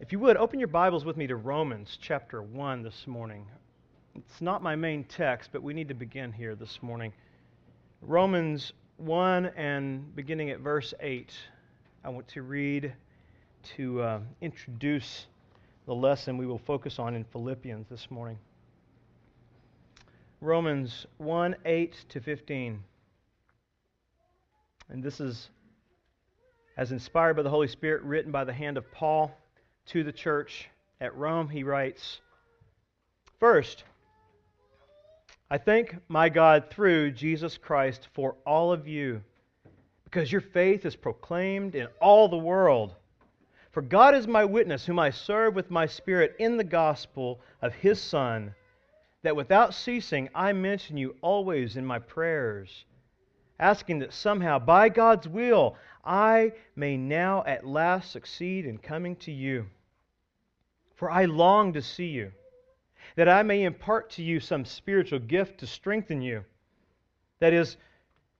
If you would, open your Bibles with me to Romans chapter 1 this morning. It's not my main text, but we need to begin here this morning. Romans 1 and beginning at verse 8. I want to read to uh, introduce the lesson we will focus on in Philippians this morning. Romans 1 8 to 15. And this is, as inspired by the Holy Spirit, written by the hand of Paul to the church at Rome. He writes First, I thank my God through Jesus Christ for all of you, because your faith is proclaimed in all the world. For God is my witness, whom I serve with my spirit in the gospel of his Son that without ceasing I mention you always in my prayers, asking that somehow, by God's will, I may now at last succeed in coming to you. For I long to see you, that I may impart to you some spiritual gift to strengthen you. That is,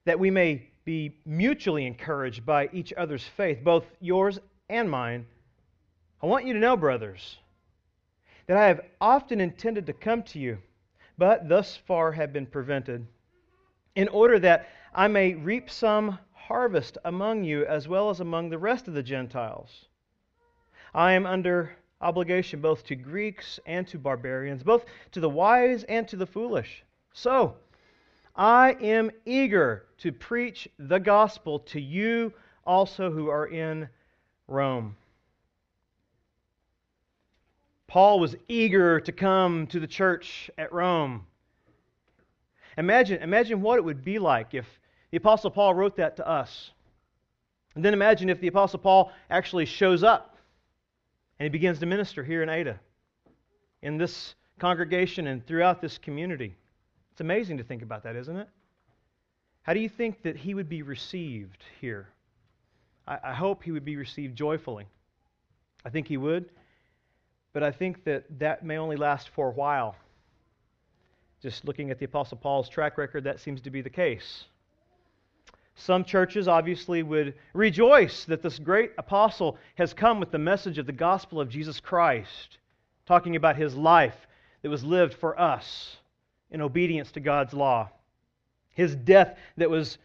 that we may be mutually encouraged by each other's faith, both yours and mine. I want you to know, brothers, that I have often intended to come to you but thus far have been prevented, in order that I may reap some harvest among you as well as among the rest of the Gentiles. I am under obligation both to Greeks and to barbarians, both to the wise and to the foolish. So, I am eager to preach the gospel to you also who are in Rome. Paul was eager to come to the church at Rome. Imagine, imagine what it would be like if the Apostle Paul wrote that to us. And then imagine if the Apostle Paul actually shows up and he begins to minister here in Ada, in this congregation and throughout this community. It's amazing to think about that, isn't it? How do you think that he would be received here? I, I hope he would be received joyfully. I think he would. But I think that that may only last for a while. Just looking at the Apostle Paul's track record, that seems to be the case. Some churches obviously would rejoice that this great apostle has come with the message of the gospel of Jesus Christ, talking about his life that was lived for us in obedience to God's law, his death that was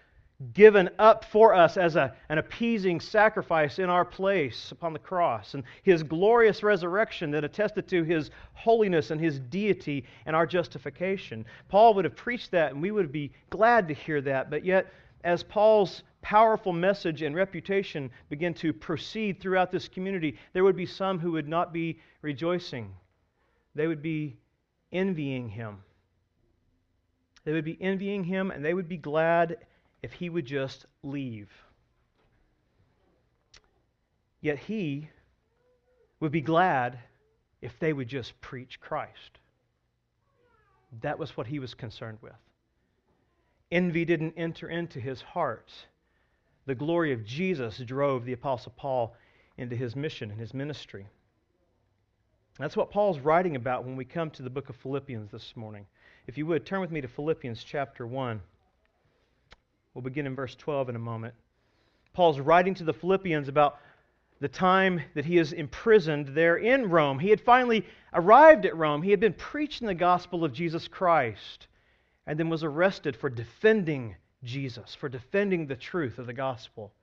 given up for us as a, an appeasing sacrifice in our place upon the cross, and his glorious resurrection that attested to his holiness and his deity and our justification. Paul would have preached that, and we would be glad to hear that, but yet, as Paul's powerful message and reputation begin to proceed throughout this community, there would be some who would not be rejoicing. They would be envying him. They would be envying him, and they would be glad if he would just leave. Yet he would be glad if they would just preach Christ. That was what he was concerned with. Envy didn't enter into his heart. The glory of Jesus drove the Apostle Paul into his mission and his ministry. That's what Paul's writing about when we come to the book of Philippians this morning. If you would, turn with me to Philippians chapter 1. We'll begin in verse 12 in a moment. Paul's writing to the Philippians about the time that he is imprisoned there in Rome. He had finally arrived at Rome. He had been preaching the gospel of Jesus Christ and then was arrested for defending Jesus, for defending the truth of the gospel.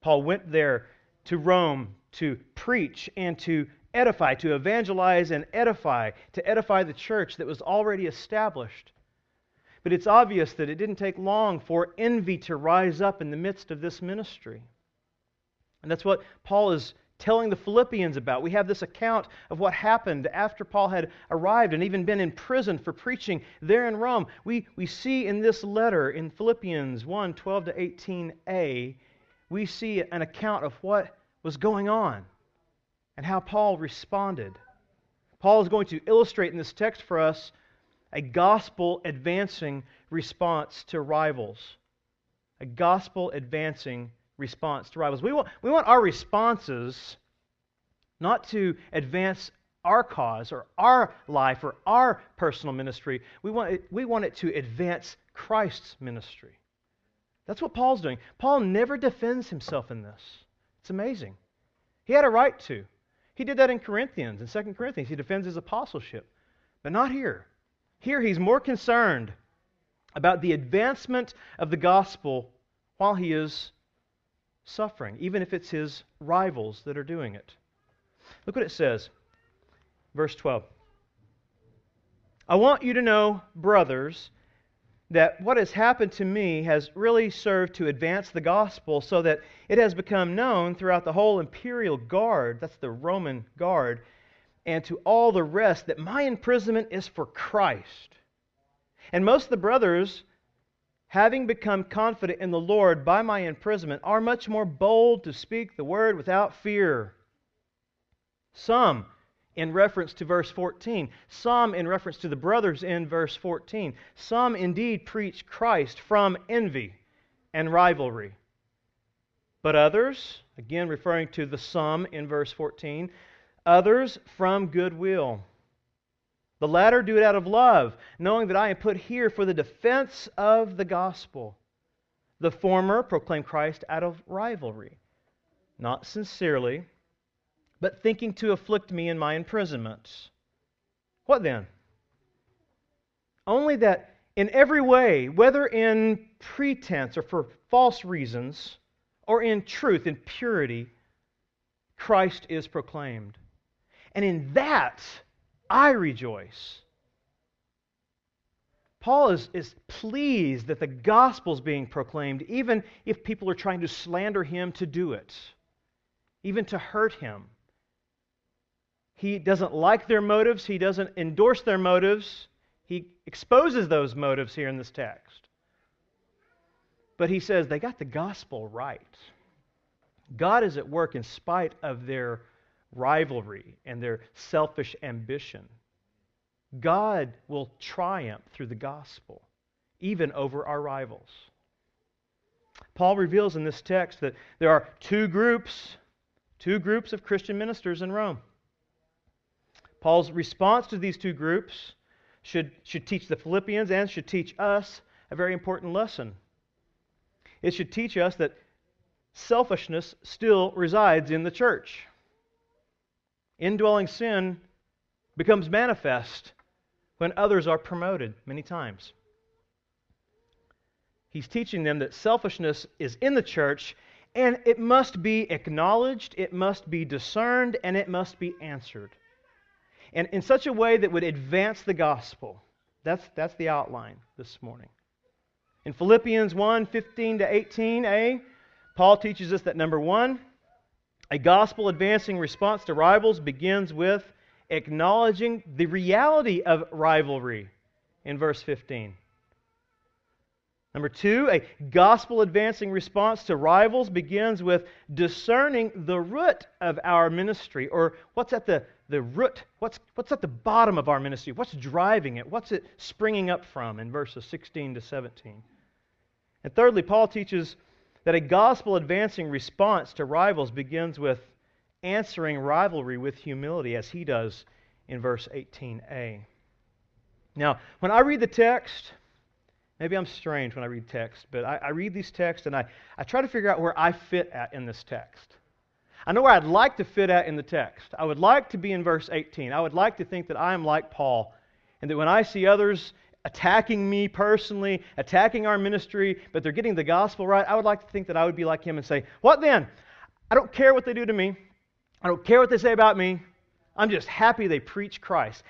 Paul went there to Rome to preach and to edify, to evangelize and edify, to edify the church that was already established. But it's obvious that it didn't take long for envy to rise up in the midst of this ministry. And that's what Paul is telling the Philippians about. We have this account of what happened after Paul had arrived and even been in prison for preaching there in Rome. We, we see in this letter in Philippians 1 12 to 18a, we see an account of what was going on and how Paul responded. Paul is going to illustrate in this text for us a gospel advancing response to rivals. A gospel advancing response to rivals. We want, we want our responses not to advance our cause or our life or our personal ministry. We want it, we want it to advance Christ's ministry. That's what Paul's doing. Paul never defends himself in this. It's amazing. He had a right to. He did that in Corinthians, in 2 Corinthians. He defends his apostleship. But not here. Here he's more concerned about the advancement of the gospel while he is suffering, even if it's his rivals that are doing it. Look what it says. Verse 12. I want you to know, brothers, that what has happened to me has really served to advance the gospel so that it has become known throughout the whole imperial guard, that's the Roman guard, and to all the rest that my imprisonment is for Christ. And most of the brothers, having become confident in the Lord by my imprisonment, are much more bold to speak the word without fear. Some, in reference to verse 14. Some in reference to the brothers in verse 14. Some indeed preach Christ from envy and rivalry. But others, again referring to the some in verse 14, others from goodwill. The latter do it out of love, knowing that I am put here for the defense of the gospel. The former proclaim Christ out of rivalry, not sincerely but thinking to afflict me in my imprisonment. What then? Only that in every way, whether in pretense or for false reasons, or in truth, in purity, Christ is proclaimed. And in that I rejoice. Paul is, is pleased that the gospel is being proclaimed, even if people are trying to slander him to do it, even to hurt him. He doesn't like their motives, he doesn't endorse their motives. He exposes those motives here in this text. But he says they got the gospel right. God is at work in spite of their rivalry and their selfish ambition. God will triumph through the gospel, even over our rivals. Paul reveals in this text that there are two groups, two groups of Christian ministers in Rome. Paul's response to these two groups should, should teach the Philippians and should teach us a very important lesson. It should teach us that selfishness still resides in the church. Indwelling sin becomes manifest when others are promoted many times. He's teaching them that selfishness is in the church and it must be acknowledged, it must be discerned, and it must be answered and in such a way that would advance the gospel. That's, that's the outline this morning. In Philippians 1 15 to 18a, eh, Paul teaches us that number one, a gospel advancing response to rivals begins with acknowledging the reality of rivalry in verse 15. Number two, a gospel advancing response to rivals begins with discerning the root of our ministry, or what's at the, the root, what's, what's at the bottom of our ministry, what's driving it, what's it springing up from in verses 16 to 17. And thirdly, Paul teaches that a gospel advancing response to rivals begins with answering rivalry with humility, as he does in verse 18a. Now, when I read the text, Maybe I'm strange when I read text, but I, I, read these texts and I, I try to figure out where I fit at in this text. I know where I'd like to fit at in the text. I would like to be in verse 18. I would like to think that I am like Paul, and that when I see others attacking me personally, attacking our ministry, but they're getting the gospel right, I would like to think that I would be like him and say, What then? I don't care what they do to me. I don't care what they say about me. I'm just happy they preach Christ.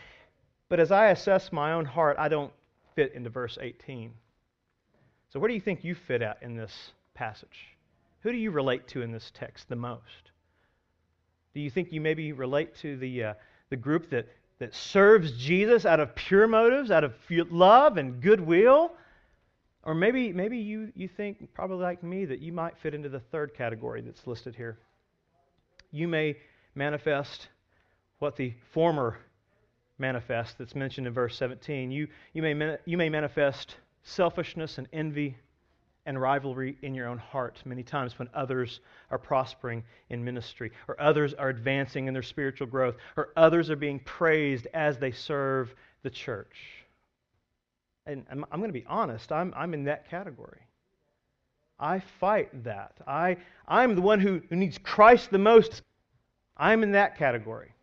But as I assess my own heart, I don't fit into verse 18. So, where do you think you fit at in this passage? Who do you relate to in this text the most? Do you think you maybe relate to the, uh, the group that, that serves Jesus out of pure motives, out of love and goodwill? Or maybe, maybe you, you think, probably like me, that you might fit into the third category that's listed here. You may manifest what the former manifest that's mentioned in verse 17. You, you, may, you may manifest selfishness and envy and rivalry in your own heart many times when others are prospering in ministry, or others are advancing in their spiritual growth, or others are being praised as they serve the church. And I'm, I'm going to be honest, I'm, I'm in that category. I fight that. I, I'm the one who, who needs Christ the most. I'm in that category.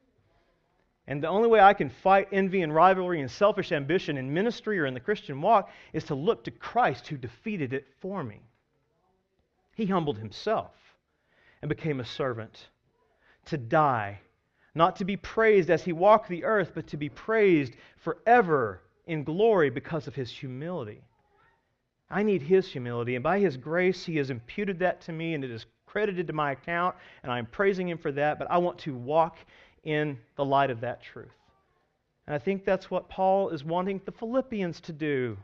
And the only way I can fight envy and rivalry and selfish ambition in ministry or in the Christian walk is to look to Christ who defeated it for me. He humbled himself and became a servant to die, not to be praised as he walked the earth, but to be praised forever in glory because of his humility. I need his humility, and by his grace, he has imputed that to me, and it is credited to my account, and I'm praising him for that, but I want to walk in the light of that truth. And I think that's what Paul is wanting the Philippians to do.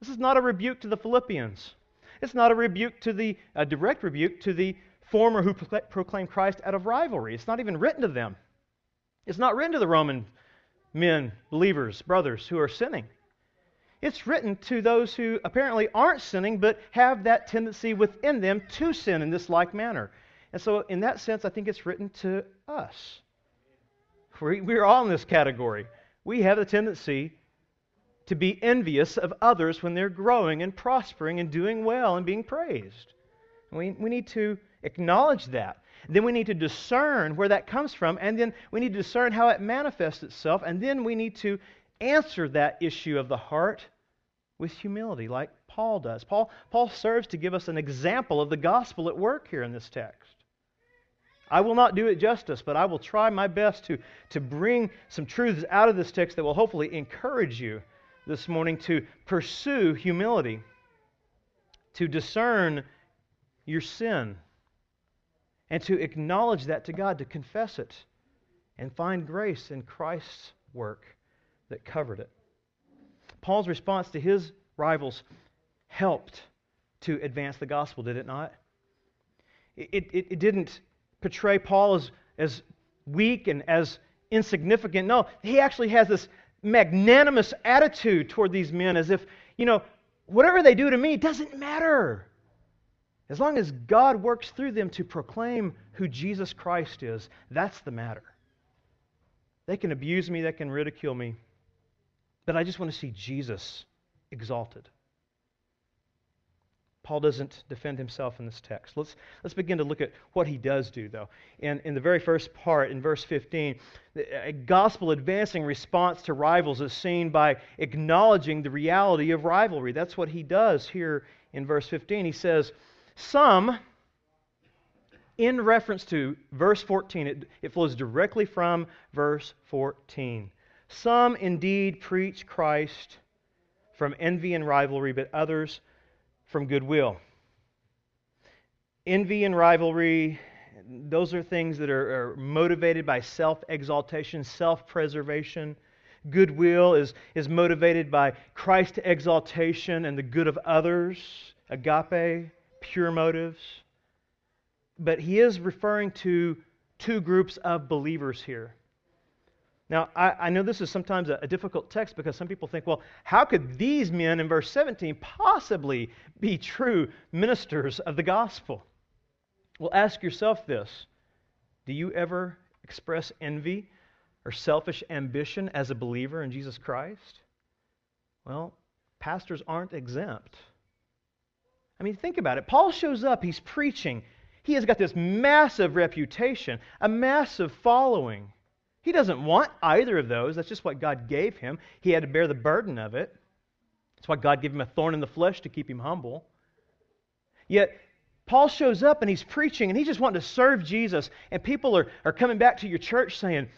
This is not a rebuke to the Philippians. It's not a rebuke to the, a direct rebuke to the former who proclaimed Christ out of rivalry. It's not even written to them. It's not written to the Roman men, believers, brothers who are sinning. It's written to those who apparently aren't sinning but have that tendency within them to sin in this like manner. And so, in that sense, I think it's written to us. We're all in this category. We have the tendency to be envious of others when they're growing and prospering and doing well and being praised. We, we need to acknowledge that. Then we need to discern where that comes from, and then we need to discern how it manifests itself, and then we need to answer that issue of the heart with humility, like Paul does. Paul, Paul serves to give us an example of the gospel at work here in this text. I will not do it justice, but I will try my best to, to bring some truths out of this text that will hopefully encourage you this morning to pursue humility, to discern your sin, and to acknowledge that to God, to confess it, and find grace in Christ's work that covered it. Paul's response to his rivals helped to advance the gospel, did it not? It, it, it didn't portray Paul as, as weak and as insignificant. No, he actually has this magnanimous attitude toward these men as if, you know, whatever they do to me doesn't matter. As long as God works through them to proclaim who Jesus Christ is, that's the matter. They can abuse me, they can ridicule me, but I just want to see Jesus exalted. Paul doesn't defend himself in this text. Let's, let's begin to look at what he does do, though. In, in the very first part, in verse 15, a gospel advancing response to rivals is seen by acknowledging the reality of rivalry. That's what he does here in verse 15. He says, Some, in reference to verse 14, it, it flows directly from verse 14. Some indeed preach Christ from envy and rivalry, but others from goodwill. Envy and rivalry, those are things that are, are motivated by self exaltation, self preservation. Goodwill is, is motivated by Christ exaltation and the good of others, agape, pure motives. But he is referring to two groups of believers here. Now, I, I, know this is sometimes a, a, difficult text because some people think, well, how could these men in verse 17 possibly be true ministers of the gospel? Well, ask yourself this Do you ever express envy or selfish ambition as a believer in Jesus Christ? Well, pastors aren't exempt. I mean, think about it. Paul shows up, he's preaching. He has got this massive reputation, a massive following. He doesn't want either of those. That's just what God gave him. He had to bear the burden of it. That's why God gave him a thorn in the flesh to keep him humble. Yet, Paul shows up and he's preaching and he's just wanting to serve Jesus. And people are, are coming back to your church saying,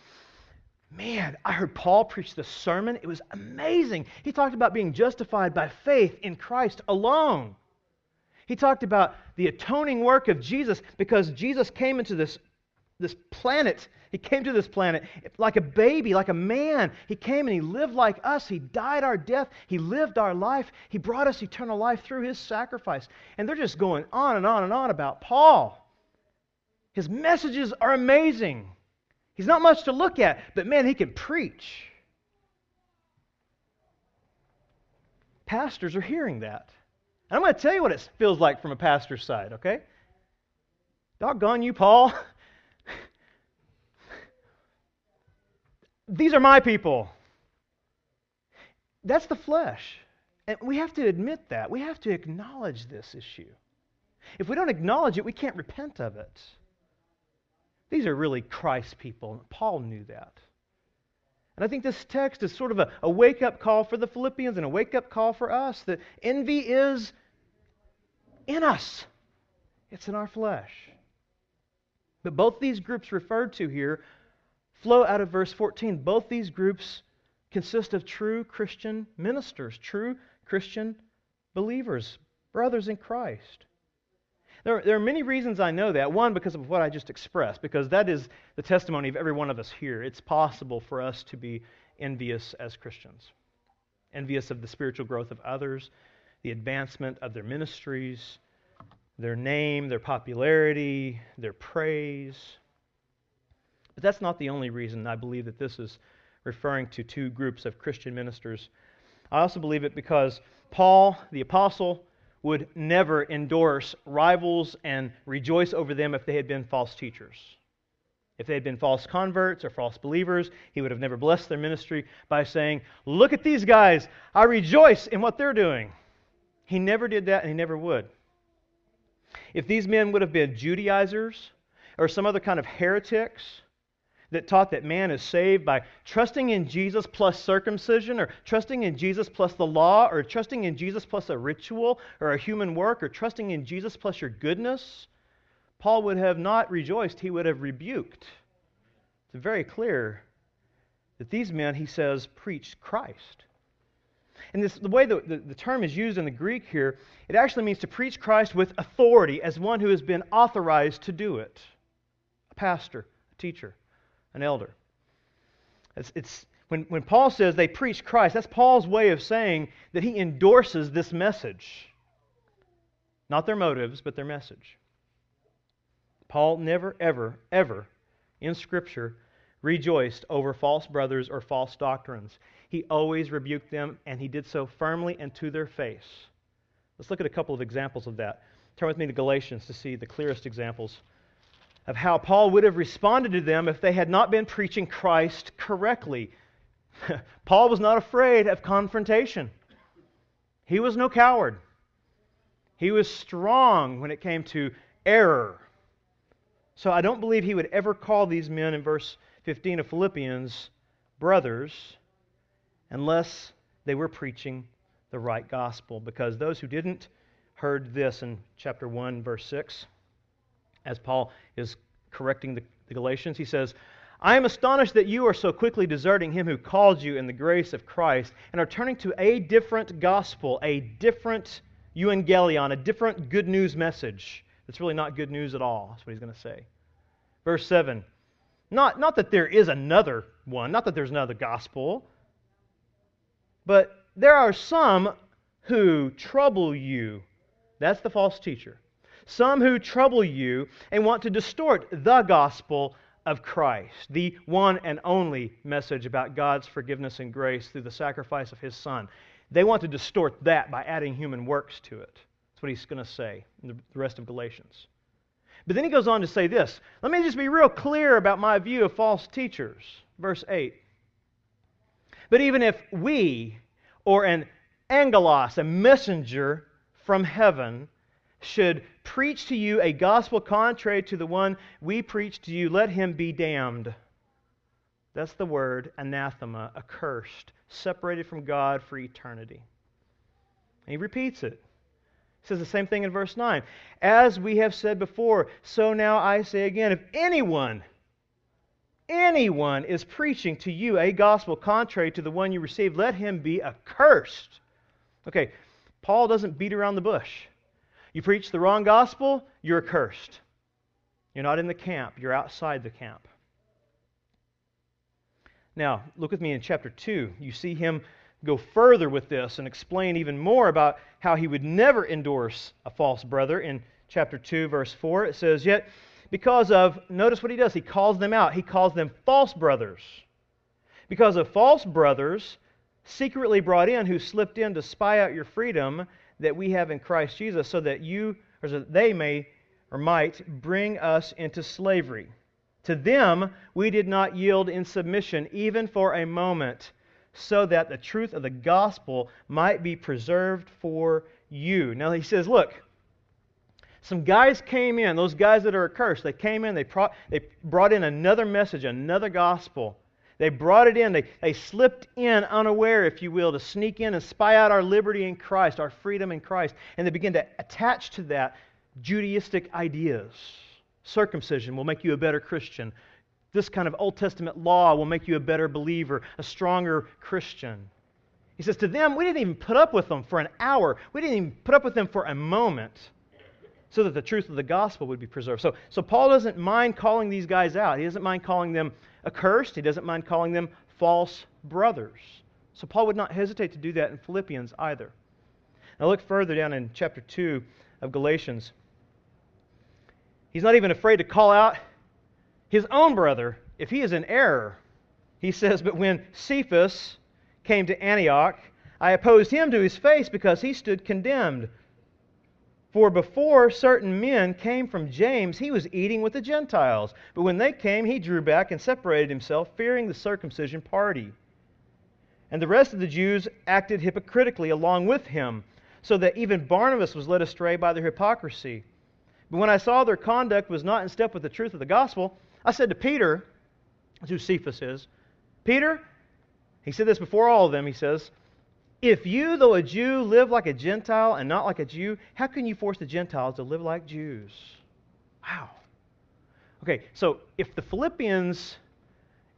Man, I heard Paul preach the sermon. It was amazing. He talked about being justified by faith in Christ alone. He talked about the atoning work of Jesus because Jesus came into this this planet. He came to this planet like a baby, like a man. He came and he lived like us. He died our death. He lived our life. He brought us eternal life through his sacrifice. And they're just going on and on and on about Paul. His messages are amazing. He's not much to look at, but man, he can preach. Pastors are hearing that. And I'm going to tell you what it feels like from a pastor's side, okay? Doggone you, Paul. These are my people. That's the flesh. And we have to admit that. We have to acknowledge this issue. If we don't acknowledge it, we can't repent of it. These are really Christ's people. Paul knew that. And I think this text is sort of a, a wake up call for the Philippians and a wake up call for us that envy is in us, it's in our flesh. But both these groups referred to here flow out of verse 14. Both these groups consist of true Christian ministers, true Christian believers, brothers in Christ. There, there, are many reasons I know that. One, because of what I just expressed, because that is the testimony of every one of us here. It's possible for us to be envious as Christians, envious of the spiritual growth of others, the advancement of their ministries, their name, their popularity, their praise. But that's not the only reason I believe that this is referring to two groups of Christian ministers. I also believe it because Paul, the apostle, would never endorse rivals and rejoice over them if they had been false teachers. If they had been false converts or false believers, he would have never blessed their ministry by saying, Look at these guys. I rejoice in what they're doing. He never did that and he never would. If these men would have been Judaizers or some other kind of heretics, that taught that man is saved by trusting in Jesus plus circumcision, or trusting in Jesus plus the law, or trusting in Jesus plus a ritual, or a human work, or trusting in Jesus plus your goodness, Paul would have not rejoiced, he would have rebuked. It's very clear that these men, he says, preached Christ. And this, the way the, the, the, term is used in the Greek here, it actually means to preach Christ with authority as one who has been authorized to do it a pastor, a teacher an elder. It's, it's, when, when Paul says they preach Christ, that's Paul's way of saying that he endorses this message. Not their motives, but their message. Paul never, ever, ever in Scripture rejoiced over false brothers or false doctrines. He always rebuked them, and he did so firmly and to their face. Let's look at a couple of examples of that. Turn with me to Galatians to see the clearest examples of how Paul would have responded to them if they had not been preaching Christ correctly. Paul was not afraid of confrontation, he was no coward. He was strong when it came to error. So I don't believe he would ever call these men in verse 15 of Philippians brothers unless they were preaching the right gospel. Because those who didn't heard this in chapter 1, verse 6 as Paul is correcting the, the Galatians. He says, I am astonished that you are so quickly deserting him who called you in the grace of Christ and are turning to a different gospel, a different euangelion, a different good news message. It's really not good news at all. That's what he's going to say. Verse 7 not, not that there is another one, not that there's another gospel, but there are some who trouble you. That's the false teacher some who trouble you and want to distort the gospel of Christ, the one and only message about God's forgiveness and grace through the sacrifice of his Son. They want to distort that by adding human works to it. That's what he's going to say in the rest of Galatians. But then he goes on to say this. Let me just be real clear about my view of false teachers. Verse 8. But even if we, or an angelos, a messenger from heaven, should preach to you a gospel contrary to the one we preach to you, let him be damned. That's the word anathema, accursed, separated from God for eternity. And he repeats it. He says the same thing in verse 9. As we have said before, so now I say again, if anyone, anyone is preaching to you a gospel contrary to the one you received, let him be accursed. Okay, Paul doesn't beat around the bush. You preach the wrong gospel, you're cursed. You're not in the camp, you're outside the camp. Now, look with me in chapter 2. You see him go further with this and explain even more about how he would never endorse a false brother. In chapter 2, verse 4, it says, Yet because of, notice what he does, he calls them out. He calls them false brothers. Because of false brothers secretly brought in who slipped in to spy out your freedom that we have in Christ Jesus, so that you, or so that they may or might bring us into slavery. To them we did not yield in submission, even for a moment, so that the truth of the gospel might be preserved for you. Now he says, look, Some guys came in, those guys that are accursed, they came in, they, pro- they brought in another message, another gospel. They brought it in, they, they slipped in unaware, if you will, to sneak in and spy out our liberty in Christ, our freedom in Christ. And they begin to attach to that Judaistic ideas. Circumcision will make you a better Christian. This kind of Old Testament law will make you a better believer, a stronger Christian. He says, To them, we didn't even put up with them for an hour. We didn't even put up with them for a moment so that the truth of the gospel would be preserved. So, so Paul doesn't mind calling these guys out. He doesn't mind calling them accursed. He doesn't mind calling them false brothers. So Paul would not hesitate to do that in Philippians either. Now look further down in chapter 2 of Galatians. He's not even afraid to call out his own brother if he is in error. He says, But when Cephas came to Antioch, I opposed him to his face because he stood condemned. For before certain men came from James, he was eating with the Gentiles. But when they came, he drew back and separated himself, fearing the circumcision party. And the rest of the Jews acted hypocritically along with him, so that even Barnabas was led astray by their hypocrisy. But when I saw their conduct was not in step with the truth of the gospel, I said to Peter, who Cephas is, Peter, he said this before all of them, he says, if you, though a Jew, live like a Gentile and not like a Jew, how can you force the Gentiles to live like Jews? Wow. Okay, so if the Philippians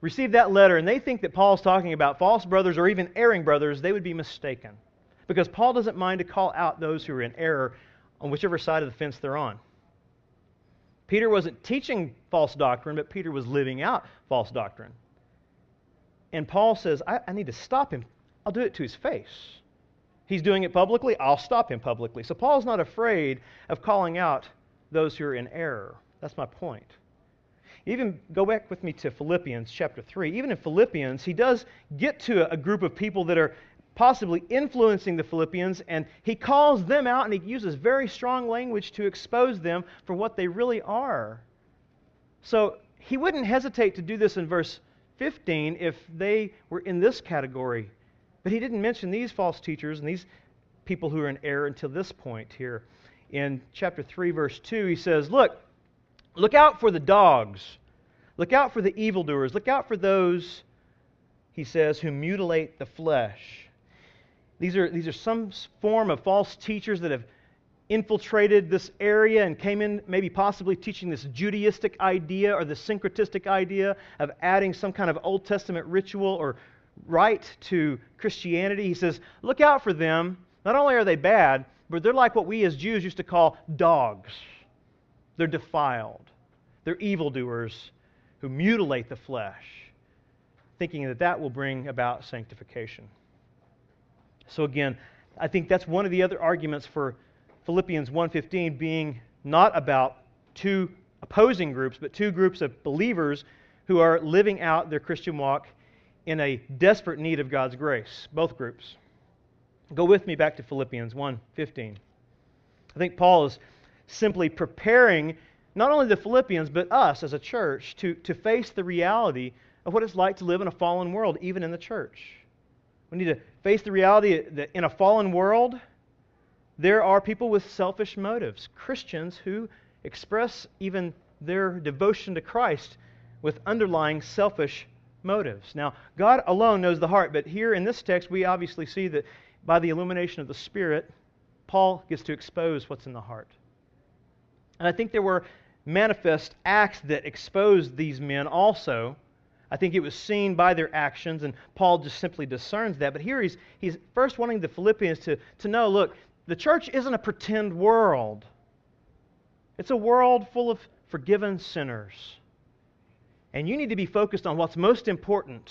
receive that letter and they think that Paul's talking about false brothers or even erring brothers, they would be mistaken. Because Paul doesn't mind to call out those who are in error on whichever side of the fence they're on. Peter wasn't teaching false doctrine, but Peter was living out false doctrine. And Paul says, I, I need to stop him I'll do it to his face. He's doing it publicly, I'll stop him publicly. So Paul's not afraid of calling out those who are in error. That's my point. Even go back with me to Philippians chapter 3. Even in Philippians, he does get to a group of people that are possibly influencing the Philippians, and he calls them out and he uses very strong language to expose them for what they really are. So he wouldn't hesitate to do this in verse 15 if they were in this category but he didn't mention these false teachers and these people who are in error until this point here. In chapter 3, verse 2, he says, Look, look out for the dogs. Look out for the evildoers. Look out for those, he says, who mutilate the flesh. These are, these are some form of false teachers that have infiltrated this area and came in, maybe possibly teaching this Judaistic idea or the syncretistic idea of adding some kind of Old Testament ritual or rite to Christianity. He says, Look out for them. Not only are they bad, but they're like what we as Jews used to call dogs. They're defiled, they're evildoers who mutilate the flesh, thinking that that will bring about sanctification. So, again, I think that's one of the other arguments for Philippians 1:15 being not about two opposing groups, but two groups of believers who are living out their Christian walk in a desperate need of God's grace, both groups. Go with me back to Philippians 1:15. I think Paul is simply preparing not only the Philippians, but us as a church to, to face the reality of what it's like to live in a fallen world, even in the church. We need to face the reality that in a fallen world, there are people with selfish motives, Christians who express even their devotion to Christ with underlying selfish motives. Now, God alone knows the heart, but here in this text, we obviously see that by the illumination of the Spirit, Paul gets to expose what's in the heart. And I think there were manifest acts that exposed these men also. I think it was seen by their actions, and Paul just simply discerns that. But here he's, he's first wanting the Philippians to, to know look, the church isn't a pretend world, it's a world full of forgiven sinners. And you need to be focused on what's most important,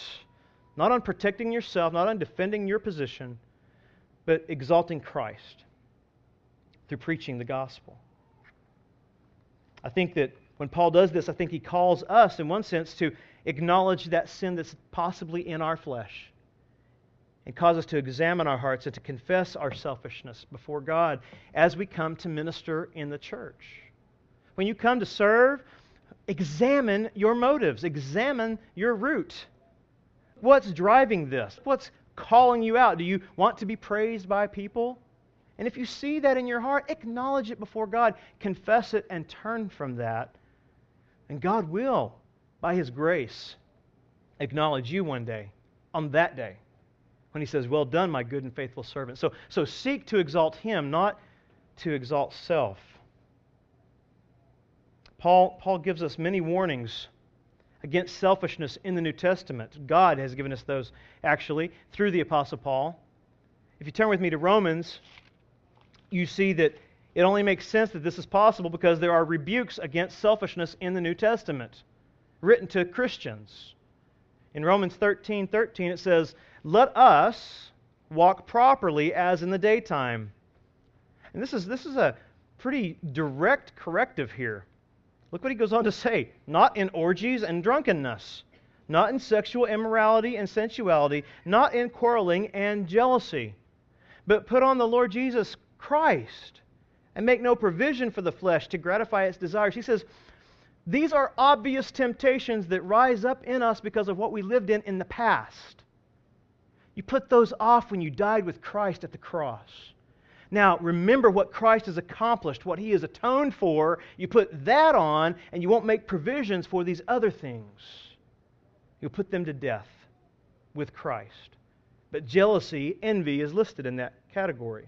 not on protecting yourself, not on defending your position, but exalting Christ through preaching the gospel. I think that when Paul does this, I think he calls us, in one sense, to acknowledge that sin that's possibly in our flesh and cause us to examine our hearts and to confess our selfishness before God as we come to minister in the church. When you come to serve, examine your motives, examine your root. What's driving this? What's calling you out? Do you want to be praised by people? And if you see that in your heart, acknowledge it before God, confess it, and turn from that. And God will, by His grace, acknowledge you one day, on that day, when He says, Well done, my good and faithful servant. So, so seek to exalt Him, not to exalt self. Paul, Paul gives us many warnings against selfishness in the New Testament. God has given us those, actually, through the Apostle Paul. If you turn with me to Romans, you see that it only makes sense that this is possible because there are rebukes against selfishness in the New Testament written to Christians. In Romans 13 13, it says, Let us walk properly as in the daytime. And this is, this is a pretty direct corrective here. Look what he goes on to say not in orgies and drunkenness, not in sexual immorality and sensuality, not in quarreling and jealousy, but put on the Lord Jesus Christ and make no provision for the flesh to gratify its desires. He says, these are obvious temptations that rise up in us because of what we lived in in the past. You put those off when you died with Christ at the cross. Now, remember what Christ has accomplished, what he has atoned for. You put that on, and you won't make provisions for these other things. You'll put them to death with Christ. But jealousy, envy is listed in that category.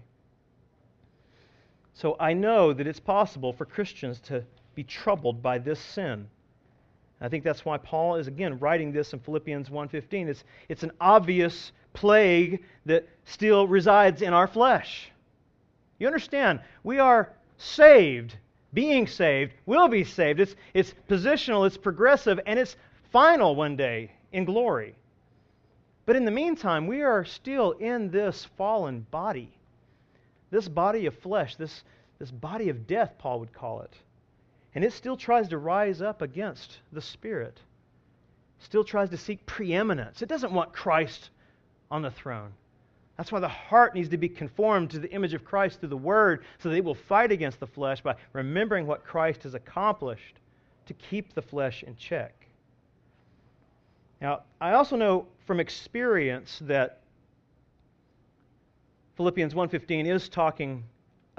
So I know that it's possible for Christians to be troubled by this sin. I think that's why Paul is again writing this in Philippians 1:15. It's, it's an obvious plague that still resides in our flesh. You understand? We are saved, being saved, will be saved. It's, it's positional, it's progressive, and it's final one day in glory. But in the meantime, we are still in this fallen body this body of flesh, this, this body of death, Paul would call it. And it still tries to rise up against the Spirit, still tries to seek preeminence. It doesn't want Christ on the throne. That's why the heart needs to be conformed to the image of Christ through the Word, so that it will fight against the flesh by remembering what Christ has accomplished to keep the flesh in check. Now, I also know from experience that Philippians 1:15 is talking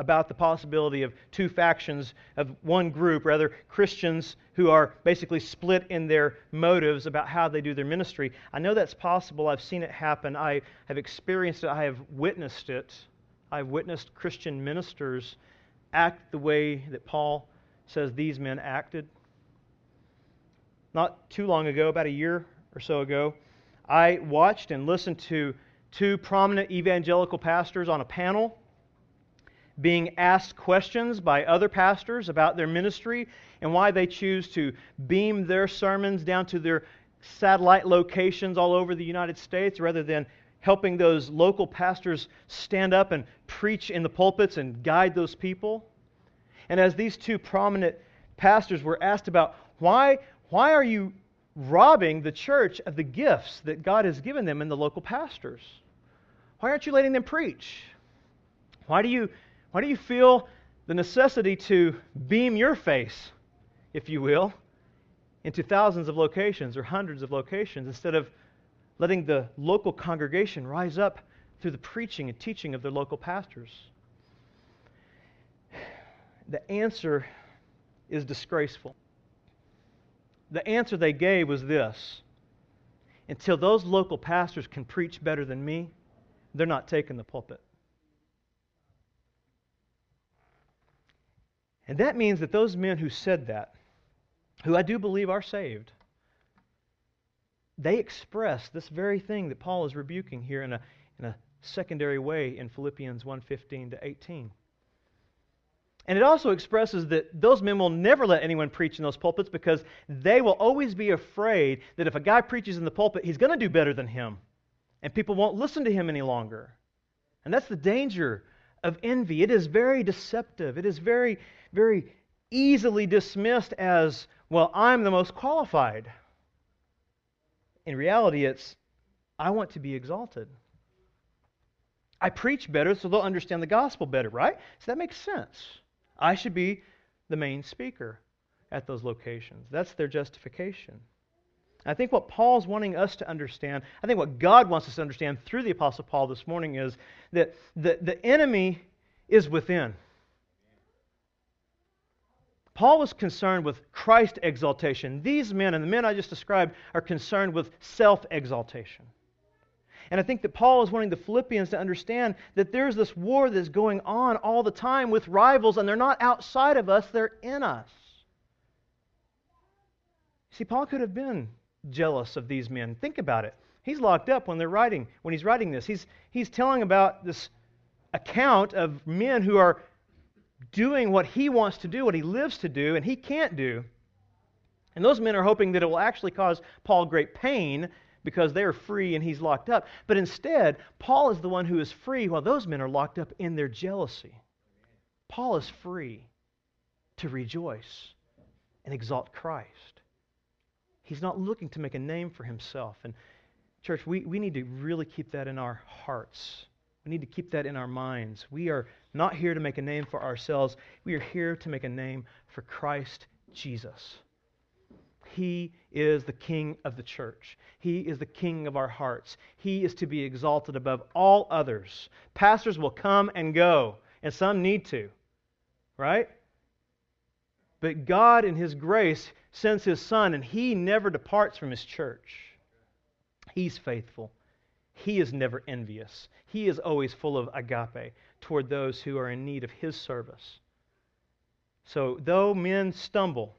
about the possibility of two factions of one group, rather Christians who are basically split in their motives about how they do their ministry. I know that's possible. I've seen it happen. I have experienced it. I have witnessed it. I've witnessed Christian ministers act the way that Paul says these men acted. Not too long ago, about a year or so ago, I watched and listened to two prominent evangelical pastors on a panel being asked questions by other pastors about their ministry and why they choose to beam their sermons down to their satellite locations all over the United States rather than helping those local pastors stand up and preach in the pulpits and guide those people. And as these two prominent pastors were asked about why, why are you robbing the church of the gifts that God has given them in the local pastors? Why aren't you letting them preach? Why do you, why do you feel the necessity to beam your face, if you will, into thousands of locations or hundreds of locations instead of letting the local congregation rise up through the preaching and teaching of their local pastors? The answer is disgraceful. The answer they gave was this until those local pastors can preach better than me, they're not taking the pulpit. And that means that those men who said that, who I do believe are saved, they express this very thing that Paul is rebuking here in a, in a secondary way in Philippians 1:15 to 18. And it also expresses that those men will never let anyone preach in those pulpits because they will always be afraid that if a guy preaches in the pulpit, he's going to do better than him and people won't listen to him any longer. And that's the danger of envy. It is very deceptive. It is very, very easily dismissed as, well, I'm the most qualified. In reality, it's, I want to be exalted. I preach better so they'll understand the gospel better, right? So that makes sense. I should be the main speaker at those locations. That's their justification. I think what Paul's wanting us to understand, I think what God wants us to understand through the Apostle Paul this morning is that the, the enemy is within. Paul was concerned with Christ exaltation. These men and the men I just described are concerned with self exaltation. And I think that Paul is wanting the Philippians to understand that there's this war that's going on all the time with rivals, and they're not outside of us, they're in us. See, Paul could have been jealous of these men. Think about it. He's locked up when they're writing, when he's writing this. He's, he's telling about this account of men who are doing what he wants to do, what he lives to do, and he can't do. And those men are hoping that it will actually cause Paul great pain because they are free and he's locked up. But instead, Paul is the one who is free while those men are locked up in their jealousy. Paul is free to rejoice and exalt Christ. He's not looking to make a name for himself. And, church, we, we need to really keep that in our hearts. We need to keep that in our minds. We are not here to make a name for ourselves, we are here to make a name for Christ Jesus. He is the King of the church. He is the King of our hearts. He is to be exalted above all others. Pastors will come and go, and some need to, right? But God, in His grace, sends His Son, and He never departs from His church. He's faithful. He is never envious. He is always full of agape toward those who are in need of His service. So, though men stumble,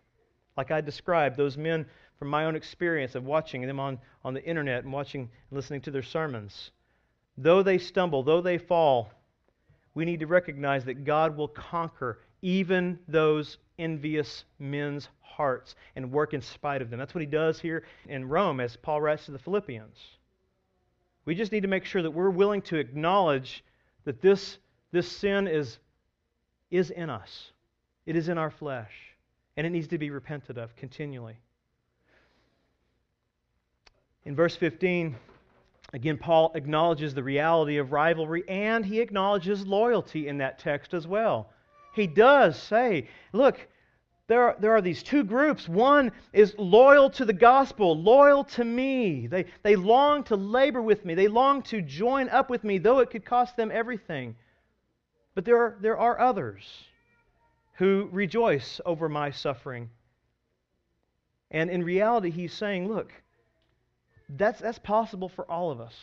like I described, those men from my own experience of watching them on, on the internet and watching and listening to their sermons, though they stumble, though they fall, we need to recognize that God will conquer even those envious men's hearts and work in spite of them. That's what he does here in Rome as Paul writes to the Philippians. We just need to make sure that we're willing to acknowledge that this, this sin is, is in us, it is in our flesh, and it needs to be repented of continually. In verse 15, again, Paul acknowledges the reality of rivalry and he acknowledges loyalty in that text as well. He does say, look, there are, there are these two groups. One is loyal to the gospel, loyal to me. They, they long to labor with me, they long to join up with me, though it could cost them everything. But there are, there are others who rejoice over my suffering. And in reality, he's saying, look, that's, that's possible for all of us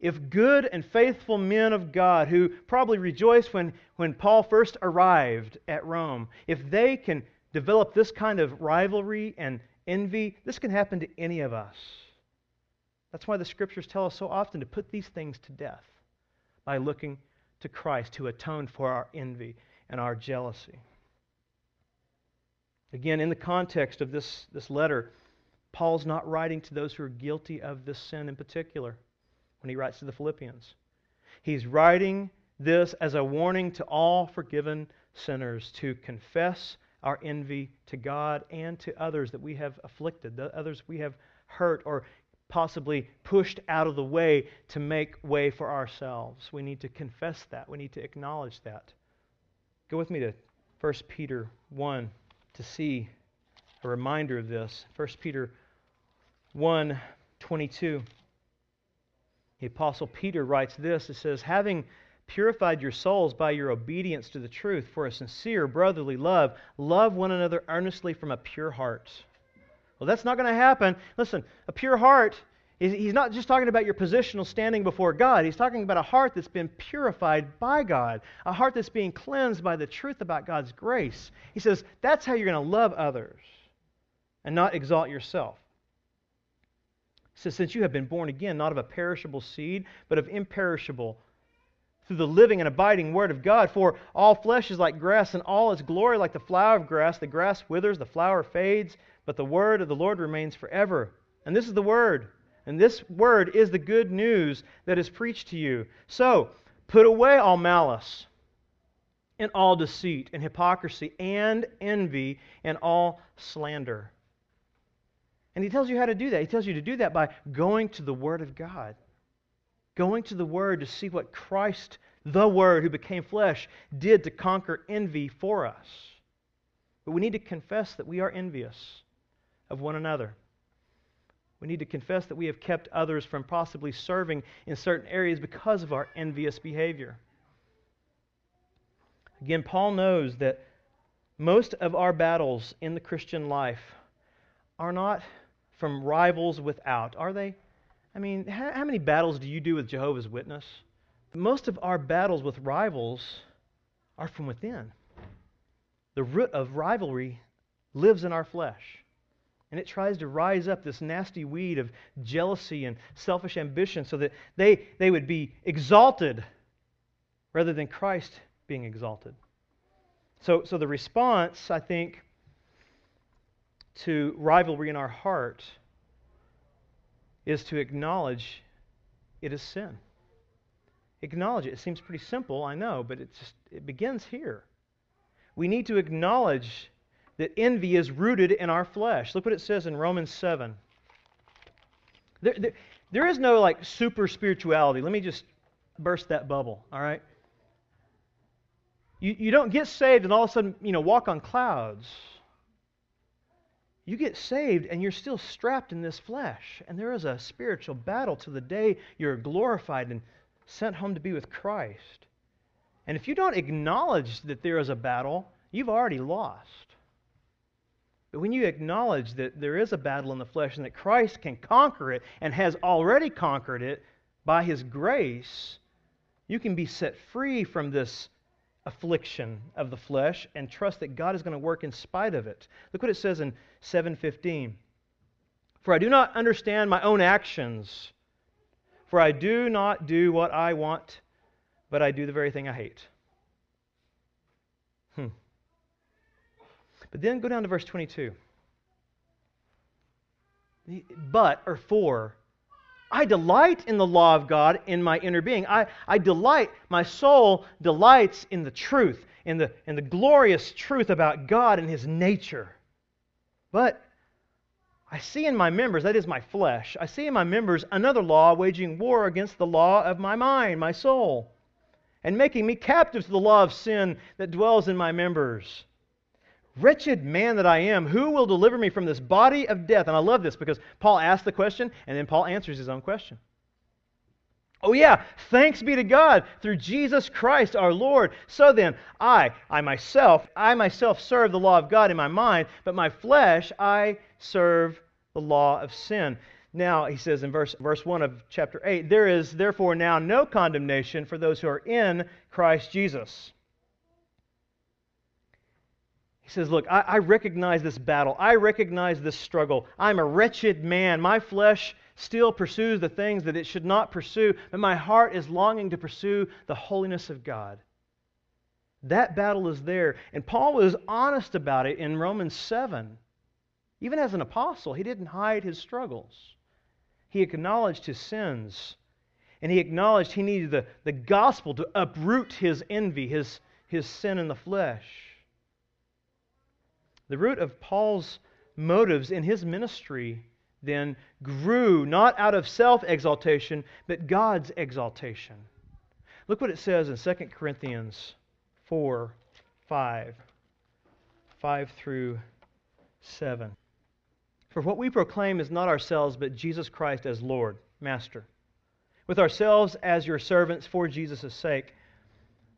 if good and faithful men of God who probably rejoiced when, when Paul first arrived at Rome, if they can develop this kind of rivalry and envy, this can happen to any of us. That's why the scriptures tell us so often to put these things to death by looking to Christ who atoned for our envy and our jealousy. Again, in the context of this, this letter, Paul's not writing to those who are guilty of this sin in particular when he writes to the Philippians. He's writing this as a warning to all forgiven sinners to confess our envy to God and to others that we have afflicted, the others we have hurt or possibly pushed out of the way to make way for ourselves. We need to confess that. We need to acknowledge that. Go with me to 1 Peter 1 to see a reminder of this. 1 Peter 1 22. The Apostle Peter writes this it says, Having purified your souls by your obedience to the truth for a sincere brotherly love, love one another earnestly from a pure heart. Well, that's not going to happen. Listen, a pure heart, he's not just talking about your positional standing before God. He's talking about a heart that's been purified by God, a heart that's being cleansed by the truth about God's grace. He says, that's how you're going to love others and not exalt yourself says, Since you have been born again, not of a perishable seed, but of imperishable, through the living and abiding Word of God. For all flesh is like grass, and all its glory like the flower of grass. The grass withers, the flower fades, but the Word of the Lord remains forever. And this is the Word. And this Word is the good news that is preached to you. So, put away all malice and all deceit and hypocrisy and envy and all slander. And he tells you how to do that. He tells you to do that by going to the Word of God, going to the Word to see what Christ, the Word who became flesh, did to conquer envy for us. But we need to confess that we are envious of one another. We need to confess that we have kept others from possibly serving in certain areas because of our envious behavior. Again, Paul knows that most of our battles in the Christian life are not from rivals without, are they? I mean, how, how many battles do you do with Jehovah's Witness? Most of our battles with rivals are from within. The root of rivalry lives in our flesh. And it tries to rise up this nasty weed of jealousy and selfish ambition so that they, they would be exalted rather than Christ being exalted. So, so the response, I think, to rivalry in our heart is to acknowledge it is sin. Acknowledge it. It seems pretty simple, I know, but it just it begins here. We need to acknowledge that envy is rooted in our flesh. Look what it says in Romans 7. There, there, there is no like super spirituality. Let me just burst that bubble, all right? You, you don't get saved and all of a sudden, you know, walk on clouds. You get saved and you're still strapped in this flesh. And there is a spiritual battle to the day you're glorified and sent home to be with Christ. And if you don't acknowledge that there is a battle, you've already lost. But when you acknowledge that there is a battle in the flesh and that Christ can conquer it and has already conquered it by his grace, you can be set free from this affliction of the flesh and trust that God is going to work in spite of it. Look what it says in 7:15. For I do not understand my own actions, for I do not do what I want, but I do the very thing I hate. But then go down to verse 22. But, or for, I delight in the law of God in my inner being. I, I delight, my soul delights in the truth, in the, in the glorious truth about God and His nature. But I see in my members, that is my flesh, I see in my members another law waging war against the law of my mind, my soul, and making me captive to the law of sin that dwells in my members. Wretched man that I am, who will deliver me from this body of death? And I love this because Paul asks the question and then Paul answers his own question. Oh, yeah, thanks be to God through Jesus Christ our Lord. So then, I, I myself, I myself serve the law of God in my mind, but my flesh, I serve the law of sin. Now, he says in verse, verse 1 of chapter 8, there is therefore now no condemnation for those who are in Christ Jesus. He says, Look, I, I, recognize this battle. I recognize this struggle. I'm a wretched man. My flesh still pursues the things that it should not pursue, but my heart is longing to pursue the holiness of God. That battle is there. And Paul was honest about it in Romans 7. Even as an apostle, he didn't hide his struggles. He acknowledged his sins, and he acknowledged he needed the, the gospel to uproot his envy, his, his sin in the flesh. The root of Paul's motives in his ministry then grew not out of self exaltation, but God's exaltation. Look what it says in 2 Corinthians 4 5. 5 through 7. For what we proclaim is not ourselves, but Jesus Christ as Lord, Master, with ourselves as your servants for Jesus' sake.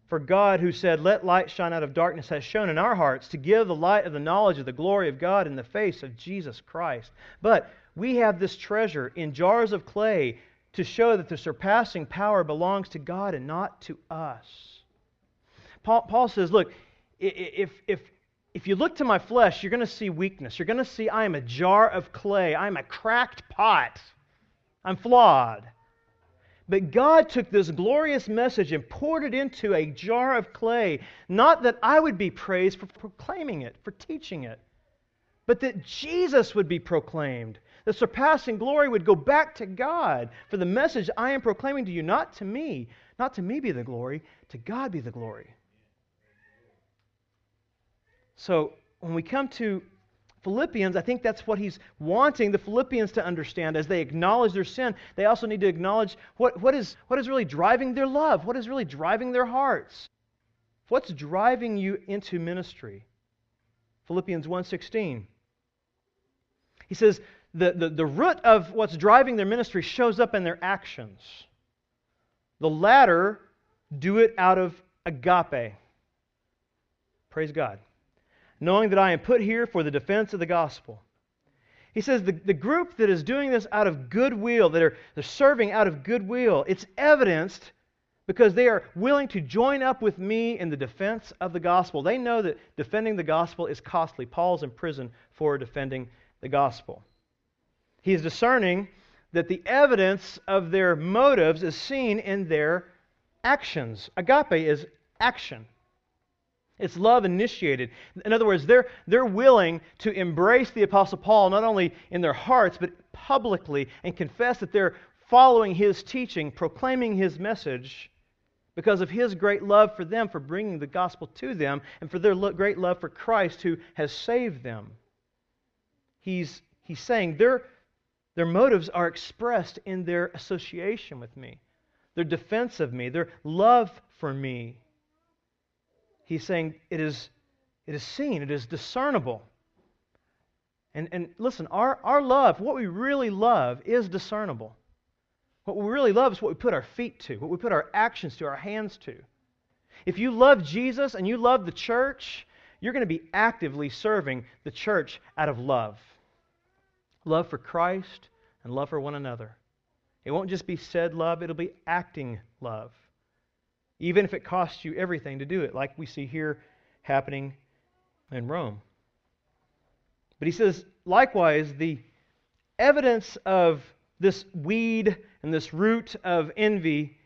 For God, who said, Let light shine out of darkness, has shown in our hearts to give the light of the knowledge of the glory of God in the face of Jesus Christ. But we have this treasure in jars of clay to show that the surpassing power belongs to God and not to us. Paul, Paul says, Look, if, if, if you look to my flesh, you're going to see weakness. You're going to see I am a jar of clay, I'm a cracked pot, I'm flawed. But God took this glorious message and poured it into a jar of clay, not that I would be praised for proclaiming it, for teaching it, but that Jesus would be proclaimed. The surpassing glory would go back to God for the message I am proclaiming to you, not to me. Not to me be the glory, to God be the glory. So when we come to Philippians, I think that's what he's wanting the Philippians to understand as they acknowledge their sin. They also need to acknowledge what, what, is, what is really driving their love, what is really driving their hearts. What's driving you into ministry? Philippians 1.16. He says the, the, the root of what's driving their ministry shows up in their actions. The latter do it out of agape. Praise God. Knowing that I am put here for the defense of the gospel. He says the, the group that is doing this out of goodwill, that are they're serving out of goodwill, it's evidenced because they are willing to join up with me in the defense of the gospel. They know that defending the gospel is costly. Paul's in prison for defending the gospel. He is discerning that the evidence of their motives is seen in their actions. Agape is action. It's love initiated. In other words, they're, they're willing to embrace the Apostle Paul not only in their hearts, but publicly and confess that they're following his teaching, proclaiming his message because of his great love for them, for bringing the gospel to them, and for their great love for Christ who has saved them. He's, he's saying their, their motives are expressed in their association with me, their defense of me, their love for me. He's saying it is, it is seen, it is discernible. And, and listen, our, our love, what we really love, is discernible. What we really love is what we put our feet to, what we put our actions to, our hands to. If you love Jesus and you love the church, you're going to be actively serving the church out of love love for Christ and love for one another. It won't just be said love, it'll be acting love. Even if it costs you everything to do it, like we see here happening in Rome. But he says, likewise, the evidence of this weed and this root of envy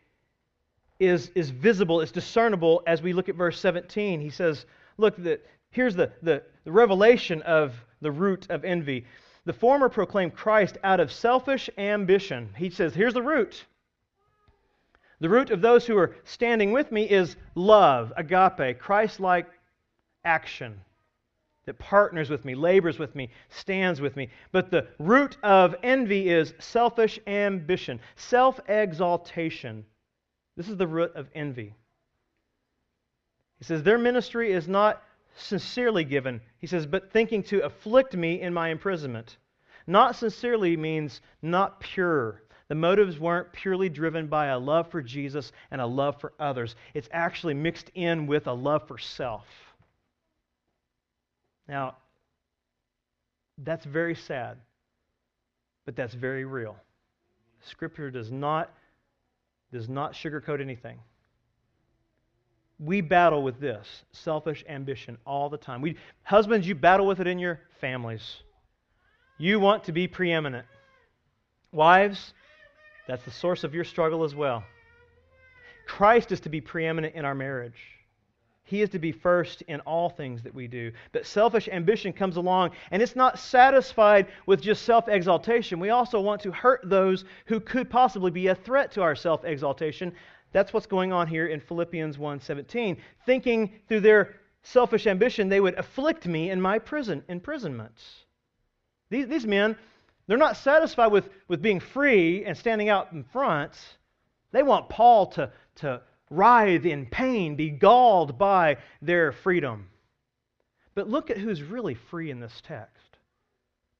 is, is visible, it's discernible as we look at verse 17. He says, Look, the, here's the, the, the revelation of the root of envy. The former proclaimed Christ out of selfish ambition. He says, Here's the root. The root of those who are standing with me is love, agape, Christ like action that partners with me, labors with me, stands with me. But the root of envy is selfish ambition, self exaltation. This is the root of envy. He says, Their ministry is not sincerely given. He says, but thinking to afflict me in my imprisonment. Not sincerely means not pure. The motives weren't purely driven by a love for Jesus and a love for others. It's actually mixed in with a love for self. Now, that's very sad, but that's very real. Scripture does not, does not sugarcoat anything. We battle with this selfish ambition all the time. We, husbands, you battle with it in your families. You want to be preeminent. Wives, that's the source of your struggle as well. Christ is to be preeminent in our marriage. He is to be first in all things that we do. But selfish ambition comes along, and it's not satisfied with just self exaltation. We also want to hurt those who could possibly be a threat to our self exaltation. That's what's going on here in Philippians 1:17. Thinking through their selfish ambition, they would afflict me in my prison imprisonments. These, these men, they're not satisfied with, with being free and standing out in front. They want Paul to, to writhe in pain, be galled by their freedom. But look at who's really free in this text.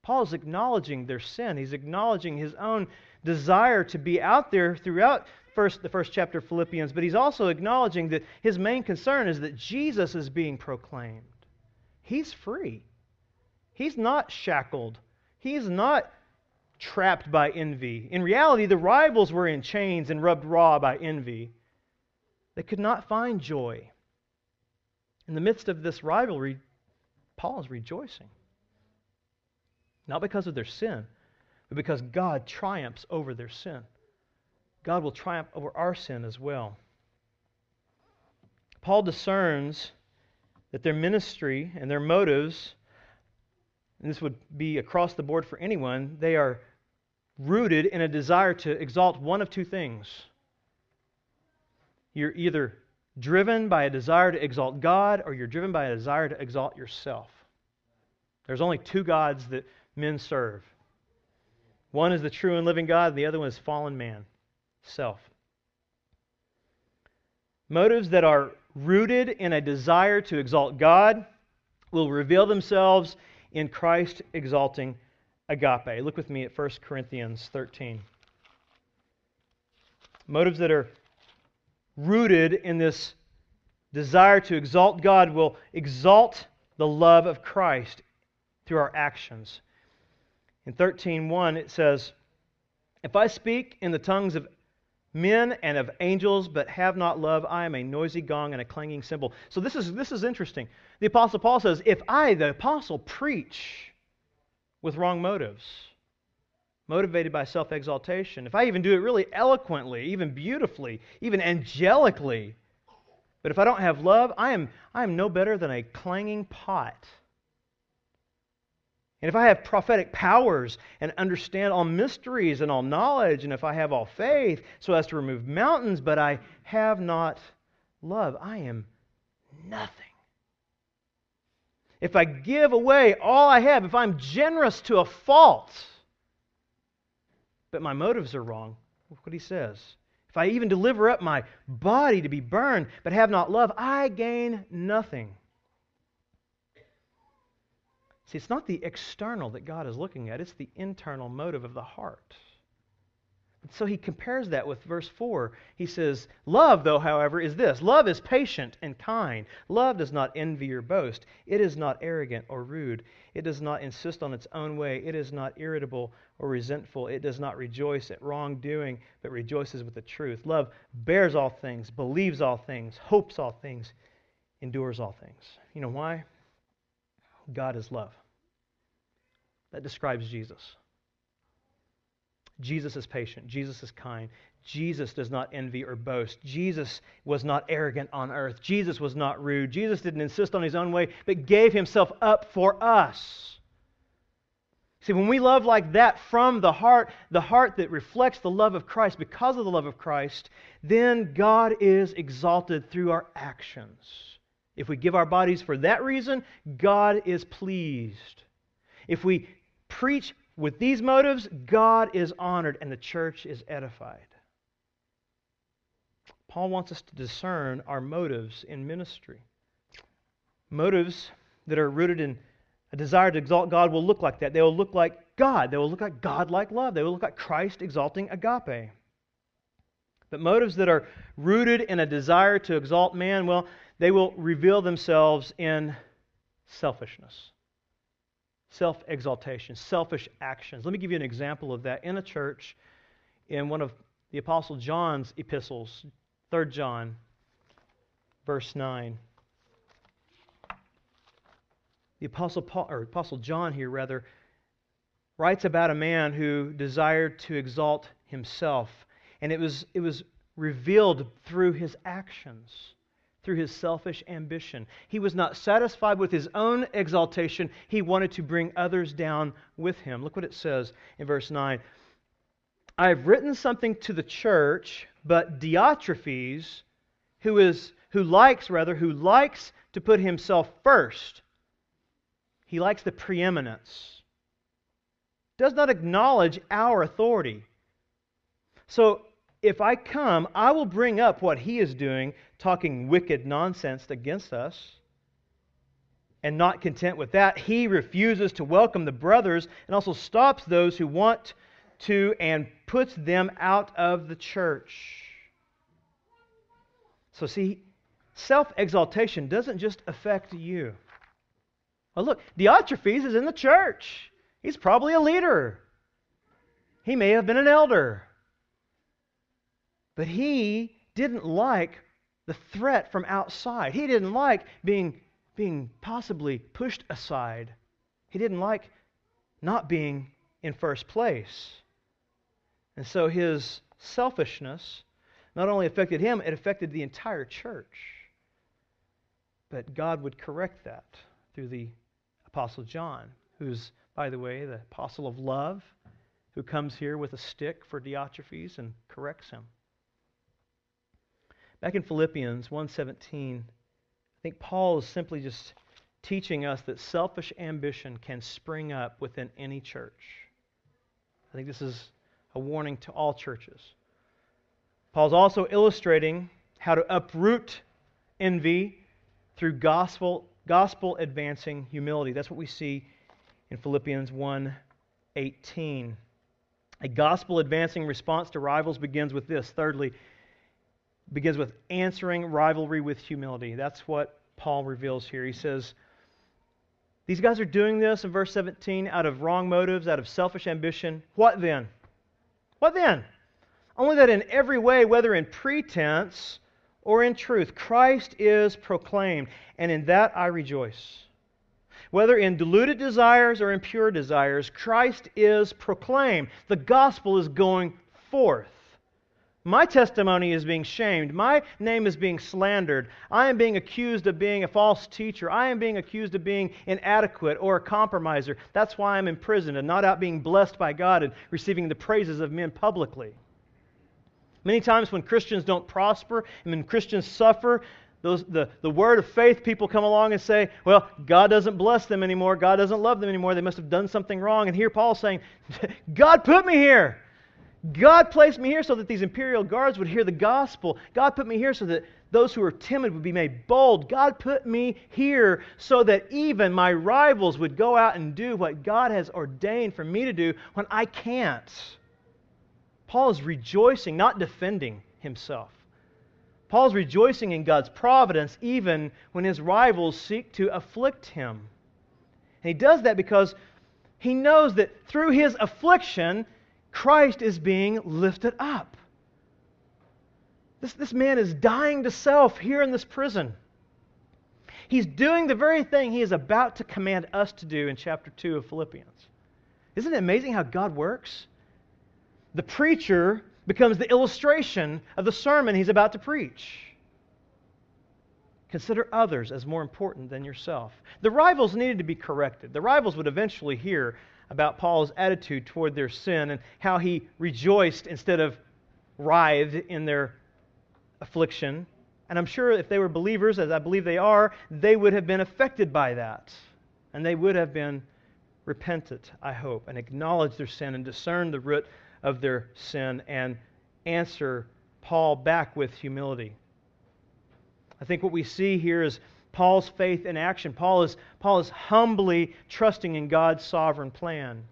Paul is acknowledging their sin. He's acknowledging his own desire to be out there throughout first, the first chapter of Philippians, but he's also acknowledging that his main concern is that Jesus is being proclaimed. He's free. He's not shackled. He's not trapped by envy. In reality, the rivals were in chains and rubbed raw by envy. They could not find joy. In the midst of this rivalry, Paul is rejoicing. Not because of their sin, but because God triumphs over their sin. God will triumph over our sin as well. Paul discerns that their ministry and their motives, and this would be across the board for anyone, they are rooted in a desire to exalt one of two things you're either driven by a desire to exalt God or you're driven by a desire to exalt yourself. There's only two gods that men serve. One is the true and living God, and the other one is fallen man, self. Motives that are rooted in a desire to exalt God will reveal themselves in Christ exalting agape. Look with me at 1 Corinthians 13. Motives that are rooted in this desire to exalt God will exalt the love of Christ through our actions. In 13:1 it says, "If I speak in the tongues of men and of angels but have not love, I am a noisy gong and a clanging cymbal." So this is this is interesting. The apostle Paul says, "If I the apostle preach with wrong motives, motivated by self-exaltation, if I even do it really eloquently, even beautifully, even angelically, but if I don't have love, I am, I am no better than a clanging pot. And if I have prophetic powers and understand all mysteries and all knowledge, and if I have all faith so as to remove mountains, but I have not love, I am nothing. If I give away all I have, if I'm generous to a fault, but my motives are wrong, look what he says. If I even deliver up my body to be burned, but have not love, I gain nothing. See, it's not the external that God is looking at, it's the internal motive of the heart. So he compares that with verse 4. He says, Love, though, however, is this love is patient and kind. Love does not envy or boast. It is not arrogant or rude. It does not insist on its own way. It is not irritable or resentful. It does not rejoice at wrongdoing, but rejoices with the truth. Love bears all things, believes all things, hopes all things, endures all things. You know why? God is love. That describes Jesus. Jesus is patient. Jesus is kind. Jesus does not envy or boast. Jesus was not arrogant on earth. Jesus was not rude. Jesus didn't insist on his own way, but gave himself up for us. See, when we love like that from the heart, the heart that reflects the love of Christ because of the love of Christ, then God is exalted through our actions. If we give our bodies for that reason, God is pleased. If we preach with these motives, God is honored and the church is edified. Paul wants us to discern our motives in ministry. Motives that are rooted in a desire to exalt God will look like that. They will look like God. They will look like God like love. They will look like Christ exalting agape. But motives that are rooted in a desire to exalt man, well, they will reveal themselves in selfishness, self exaltation, selfish actions. Let me give you an example of that in a church in one of the Apostle John's epistles, 3 John, verse 9. The Apostle, Paul, or Apostle John here, rather, writes about a man who desired to exalt himself. And it was, it was revealed through his actions, through his selfish ambition. He was not satisfied with his own exaltation, he wanted to bring others down with him. Look what it says in verse 9. I have written something to the church, but Diotrephes, who is who likes rather who likes to put himself first, he likes the preeminence. Does not acknowledge our authority. So if I come, I will bring up what he is doing, talking wicked nonsense against us. And not content with that, he refuses to welcome the brothers and also stops those who want to and puts them out of the church. So, see, self exaltation doesn't just affect you. Well, look, Diotrephes is in the church. He's probably a leader. He may have been an elder. But he didn't like the threat from outside. He didn't like being, being possibly pushed aside. He didn't like not being in first place. And so his selfishness not only affected him, it affected the entire church. But God would correct that through the Apostle John, who's, by the way, the apostle of love, who comes here with a stick for Diotrephes and corrects him. Back in Philippians 1:17, I think Paul is simply just teaching us that selfish ambition can spring up within any church. I think this is a warning to all churches. Paul's also illustrating how to uproot envy through gospel gospel advancing humility. That's what we see in Philippians 1:18. A gospel advancing response to rivals begins with this. Thirdly, begins with answering rivalry with humility. That's what Paul reveals here. He says, These guys are doing this in verse 17 out of wrong motives, out of selfish ambition. What then? What then? Only that in every way, whether in pretense or in truth, Christ is proclaimed, and in that I rejoice. Whether in deluded desires or in pure desires, Christ is proclaimed. The gospel is going forth. My testimony is being shamed. My name is being slandered. I am being accused of being a false teacher. I am being accused of being inadequate or a compromiser. That's why I'm in prison and not out being blessed by God and receiving the praises of men publicly. Many times when Christians don't prosper and when Christians suffer, those, the, the word of faith people come along and say, well, God doesn't bless them anymore. God doesn't love them anymore. They must have done something wrong. And here Paul's saying, God put me here. God placed me here so that these imperial guards would hear the gospel. God put me here so that those who are timid would be made bold. God put me here so that even my rivals would go out and do what God has ordained for me to do when I can't. Paul is rejoicing, not defending himself. Paul's rejoicing in God's providence even when his rivals seek to afflict him. And he does that because he knows that through his affliction, Christ is being lifted up. This, this man is dying to self here in this prison. He's doing the very thing he is about to command us to do in chapter 2 of Philippians. Isn't it amazing how God works? The preacher becomes the illustration of the sermon he's about to preach. Consider others as more important than yourself. The rivals needed to be corrected. The rivals would eventually hear about Paul's attitude toward their sin and how he rejoiced instead of writhed in their affliction. And I'm sure if they were believers, as I believe they are, they would have been affected by that. And they would have been repentant, I hope, and acknowledged their sin and discerned the root of their sin and answer Paul back with humility. I think what we see here is Paul's faith in action. Paul is, Paul is humbly trusting in God's sovereign plan.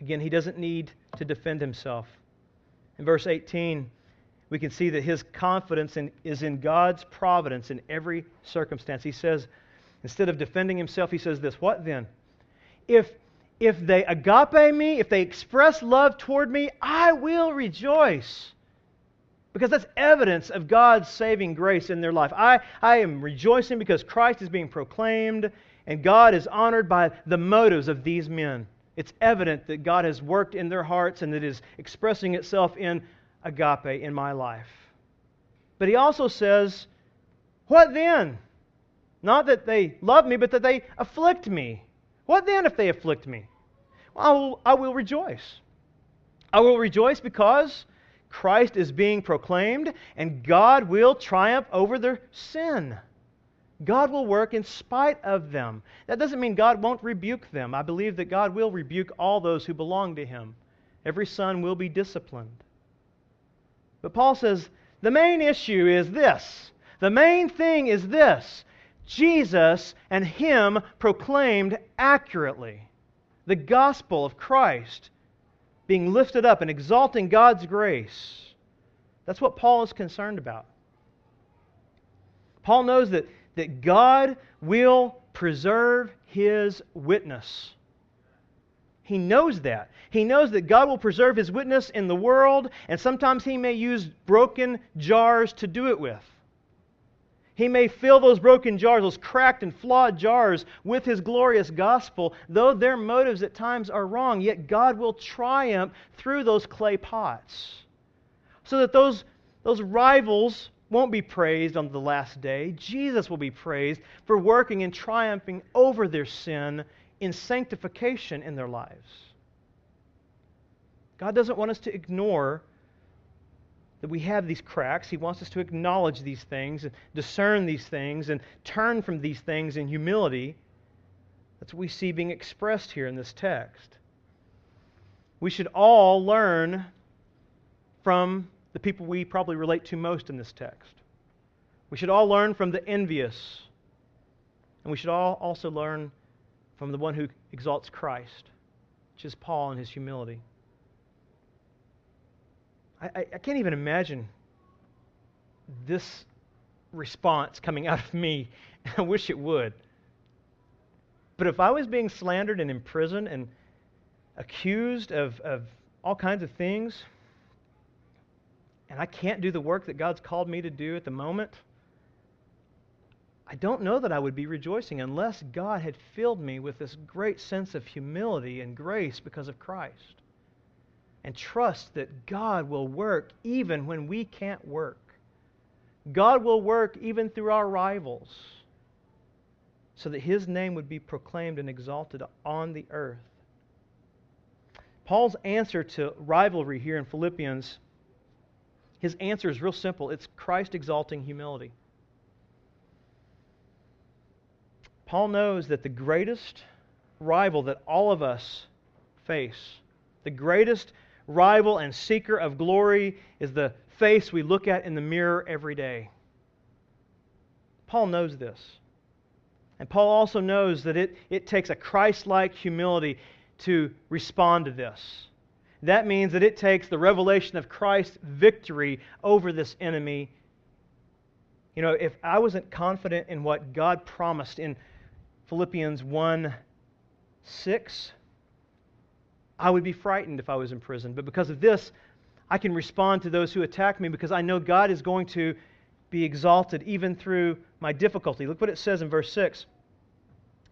Again, he doesn't need to defend himself. In verse 18, we can see that his confidence in, is in God's providence in every circumstance. He says, instead of defending himself, he says this What then? If, if they agape me, if they express love toward me, I will rejoice because that's evidence of God's saving grace in their life. I, I am rejoicing because Christ is being proclaimed and God is honored by the motives of these men. It's evident that God has worked in their hearts and it is expressing itself in agape in my life. But he also says, What then? Not that they love me, but that they afflict me. What then if they afflict me? Well, I will, I will rejoice. I will rejoice because Christ is being proclaimed, and God will triumph over their sin. God will work in spite of them. That doesn't mean God won't rebuke them. I believe that God will rebuke all those who belong to Him. Every son will be disciplined. But Paul says the main issue is this the main thing is this Jesus and Him proclaimed accurately. The gospel of Christ being lifted up and exalting God's grace. That's what Paul is concerned about. Paul knows that, that God will preserve his witness. He knows that. He knows that God will preserve his witness in the world, and sometimes he may use broken jars to do it with. He may fill those broken jars, those cracked and flawed jars, with His glorious gospel, though their motives at times are wrong, yet God will triumph through those clay pots. So that those, those rivals won't be praised on the last day. Jesus will be praised for working and triumphing over their sin in sanctification in their lives. God doesn't want us to ignore that we have these cracks. He wants us to acknowledge these things and discern these things and turn from these things in humility. That's what we see being expressed here in this text. We should all learn from the people we probably relate to most in this text. We should all learn from the envious. And we should all also learn from the one who exalts Christ, which is Paul in his humility. I, I, can't even imagine this response coming out of me. I wish it would. But if I was being slandered and imprisoned and accused of, of all kinds of things, and I can't do the work that God's called me to do at the moment, I don't know that I would be rejoicing unless God had filled me with this great sense of humility and grace because of Christ. And trust that God will work even when we can't work. God will work even through our rivals so that his name would be proclaimed and exalted on the earth. Paul's answer to rivalry here in Philippians, his answer is real simple it's Christ exalting humility. Paul knows that the greatest rival that all of us face, the greatest rival and seeker of glory, is the face we look at in the mirror every day. Paul knows this. And Paul also knows that it, it takes a Christ like humility to respond to this. That means that it takes the revelation of Christ's victory over this enemy. You know, if I wasn't confident in what God promised in Philippians 1 6, I would be frightened if I was in prison. But because of this, I can respond to those who attack me because I know God is going to be exalted even through my difficulty. Look what it says in verse 6.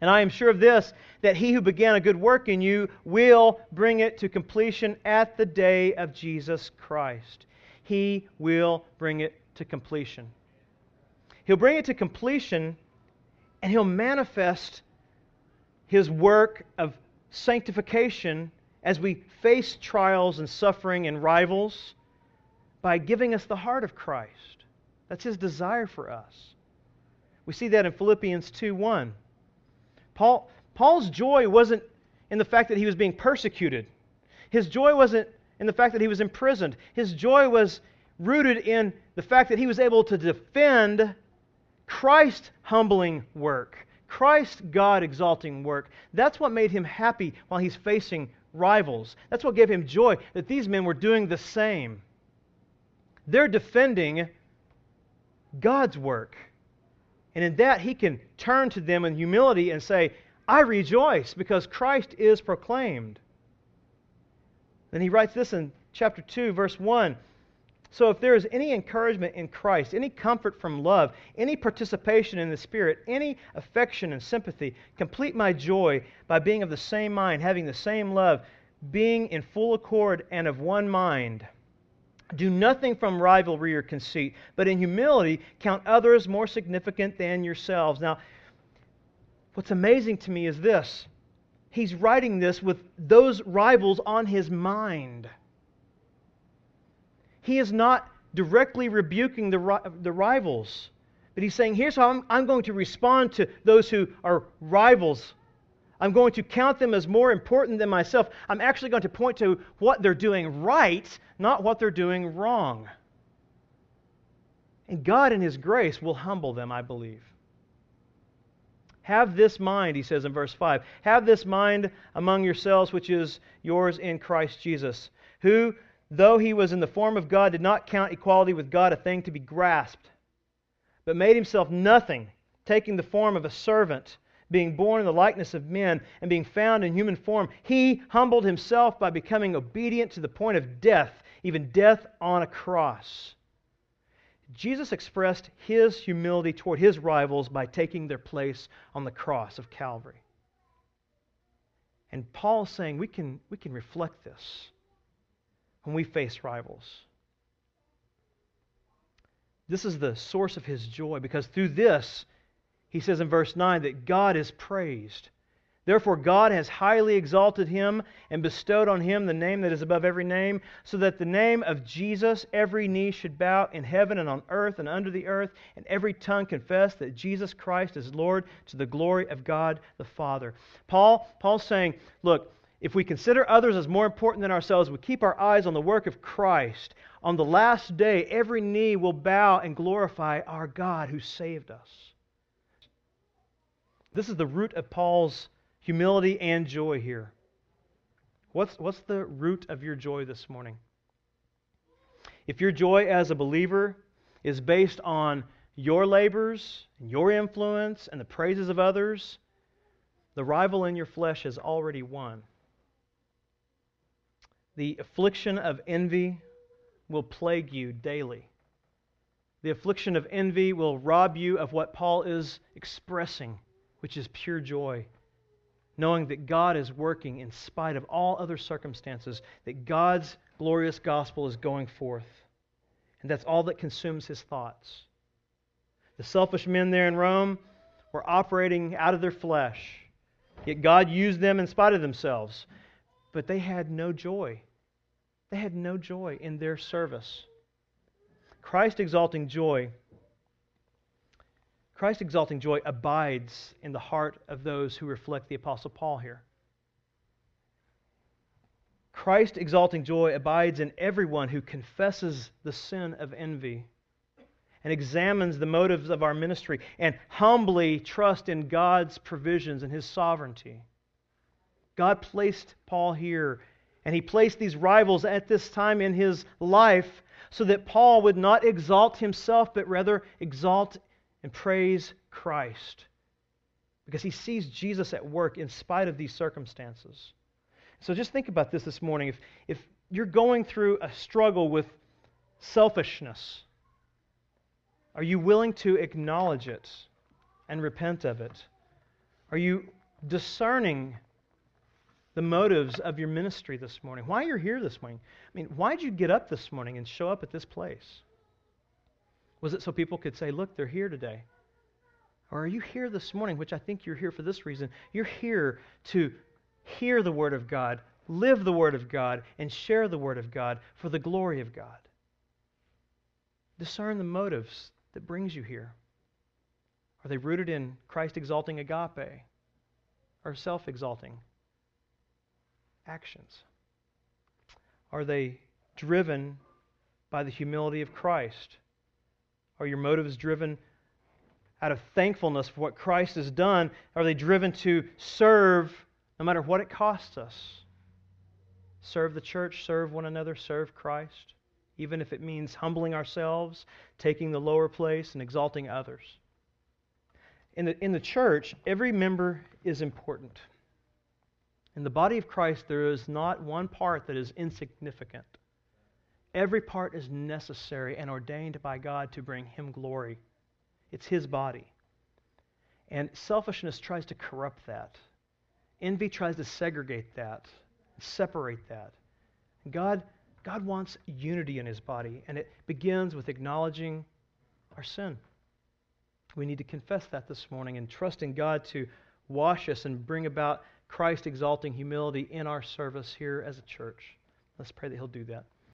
And I am sure of this, that he who began a good work in you will bring it to completion at the day of Jesus Christ. He will bring it to completion. He'll bring it to completion and he'll manifest his work of sanctification as we face trials and suffering and rivals by giving us the heart of Christ. That's his desire for us. We see that in Philippians 2 1. Paul, Paul's joy wasn't in the fact that he was being persecuted, his joy wasn't in the fact that he was imprisoned. His joy was rooted in the fact that he was able to defend Christ's humbling work, Christ's God exalting work. That's what made him happy while he's facing rivals. That's what gave him joy that these men were doing the same. They're defending God's work. And in that, he can turn to them in humility and say, I rejoice because Christ is proclaimed. Then he writes this in chapter 2, verse 1. So, if there is any encouragement in Christ, any comfort from love, any participation in the Spirit, any affection and sympathy, complete my joy by being of the same mind, having the same love, being in full accord and of one mind. Do nothing from rivalry or conceit, but in humility count others more significant than yourselves. Now, what's amazing to me is this he's writing this with those rivals on his mind. He is not directly rebuking the, the rivals, but he's saying, here's how I'm, I'm going to respond to those who are rivals. I'm going to count them as more important than myself. I'm actually going to point to what they're doing right, not what they're doing wrong. And God, in His grace, will humble them, I believe. Have this mind, he says in verse 5. Have this mind among yourselves, which is yours in Christ Jesus, who, though he was in the form of God, did not count equality with God a thing to be grasped, but made himself nothing, taking the form of a servant, being born in the likeness of men, and being found in human form. He humbled himself by becoming obedient to the point of death, even death on a cross. Jesus expressed his humility toward his rivals by taking their place on the cross of Calvary. And Paul is saying we can, we can reflect this when we face rivals. This is the source of his joy because through this, he says in verse 9 that God is praised. Therefore, God has highly exalted him and bestowed on him the name that is above every name, so that the name of Jesus every knee should bow in heaven and on earth and under the earth, and every tongue confess that Jesus Christ is Lord to the glory of God the Father. Paul, Paul's saying, look, if we consider others as more important than ourselves, we keep our eyes on the work of Christ. On the last day, every knee will bow and glorify our God who saved us. This is the root of Paul's humility and joy here. What's, what's the root of your joy this morning? If your joy as a believer is based on your labors, and your influence, and the praises of others, the rival in your flesh has already won. The affliction of envy will plague you daily. The affliction of envy will rob you of what Paul is expressing, which is pure joy. Knowing that God is working in spite of all other circumstances, that God's glorious gospel is going forth. And that's all that consumes his thoughts. The selfish men there in Rome were operating out of their flesh, yet God used them in spite of themselves. But they had no joy. They had no joy in their service. Christ exalting joy, Christ exalting joy abides in the heart of those who reflect the Apostle Paul here. Christ exalting joy abides in everyone who confesses the sin of envy and examines the motives of our ministry and humbly trust in God's provisions and his sovereignty. God placed Paul here, and he placed these rivals at this time in his life so that Paul would not exalt himself, but rather exalt and praise Christ. Because he sees Jesus at work in spite of these circumstances. So just think about this this morning. If, if you're going through a struggle with selfishness, are you willing to acknowledge it and repent of it? Are you discerning the motives of your ministry this morning, why you're here this morning. I mean, why did you get up this morning and show up at this place? Was it so people could say, look, they're here today? Or are you here this morning, which I think you're here for this reason? You're here to hear the Word of God, live the Word of God, and share the Word of God for the glory of God. Discern the motives that brings you here. Are they rooted in Christ exalting agape or self exalting? Actions? Are they driven by the humility of Christ? Are your motives driven out of thankfulness for what Christ has done? Are they driven to serve no matter what it costs us? Serve the church, serve one another, serve Christ, even if it means humbling ourselves, taking the lower place, and exalting others. In the, in the church, every member is important. In the body of Christ, there is not one part that is insignificant. Every part is necessary and ordained by God to bring Him glory. It's His body. And selfishness tries to corrupt that. Envy tries to segregate that, separate that. God, God wants unity in His body, and it begins with acknowledging our sin. We need to confess that this morning and trust in God to wash us and bring about Christ exalting humility in our service here as a church. Let's pray that He'll do that.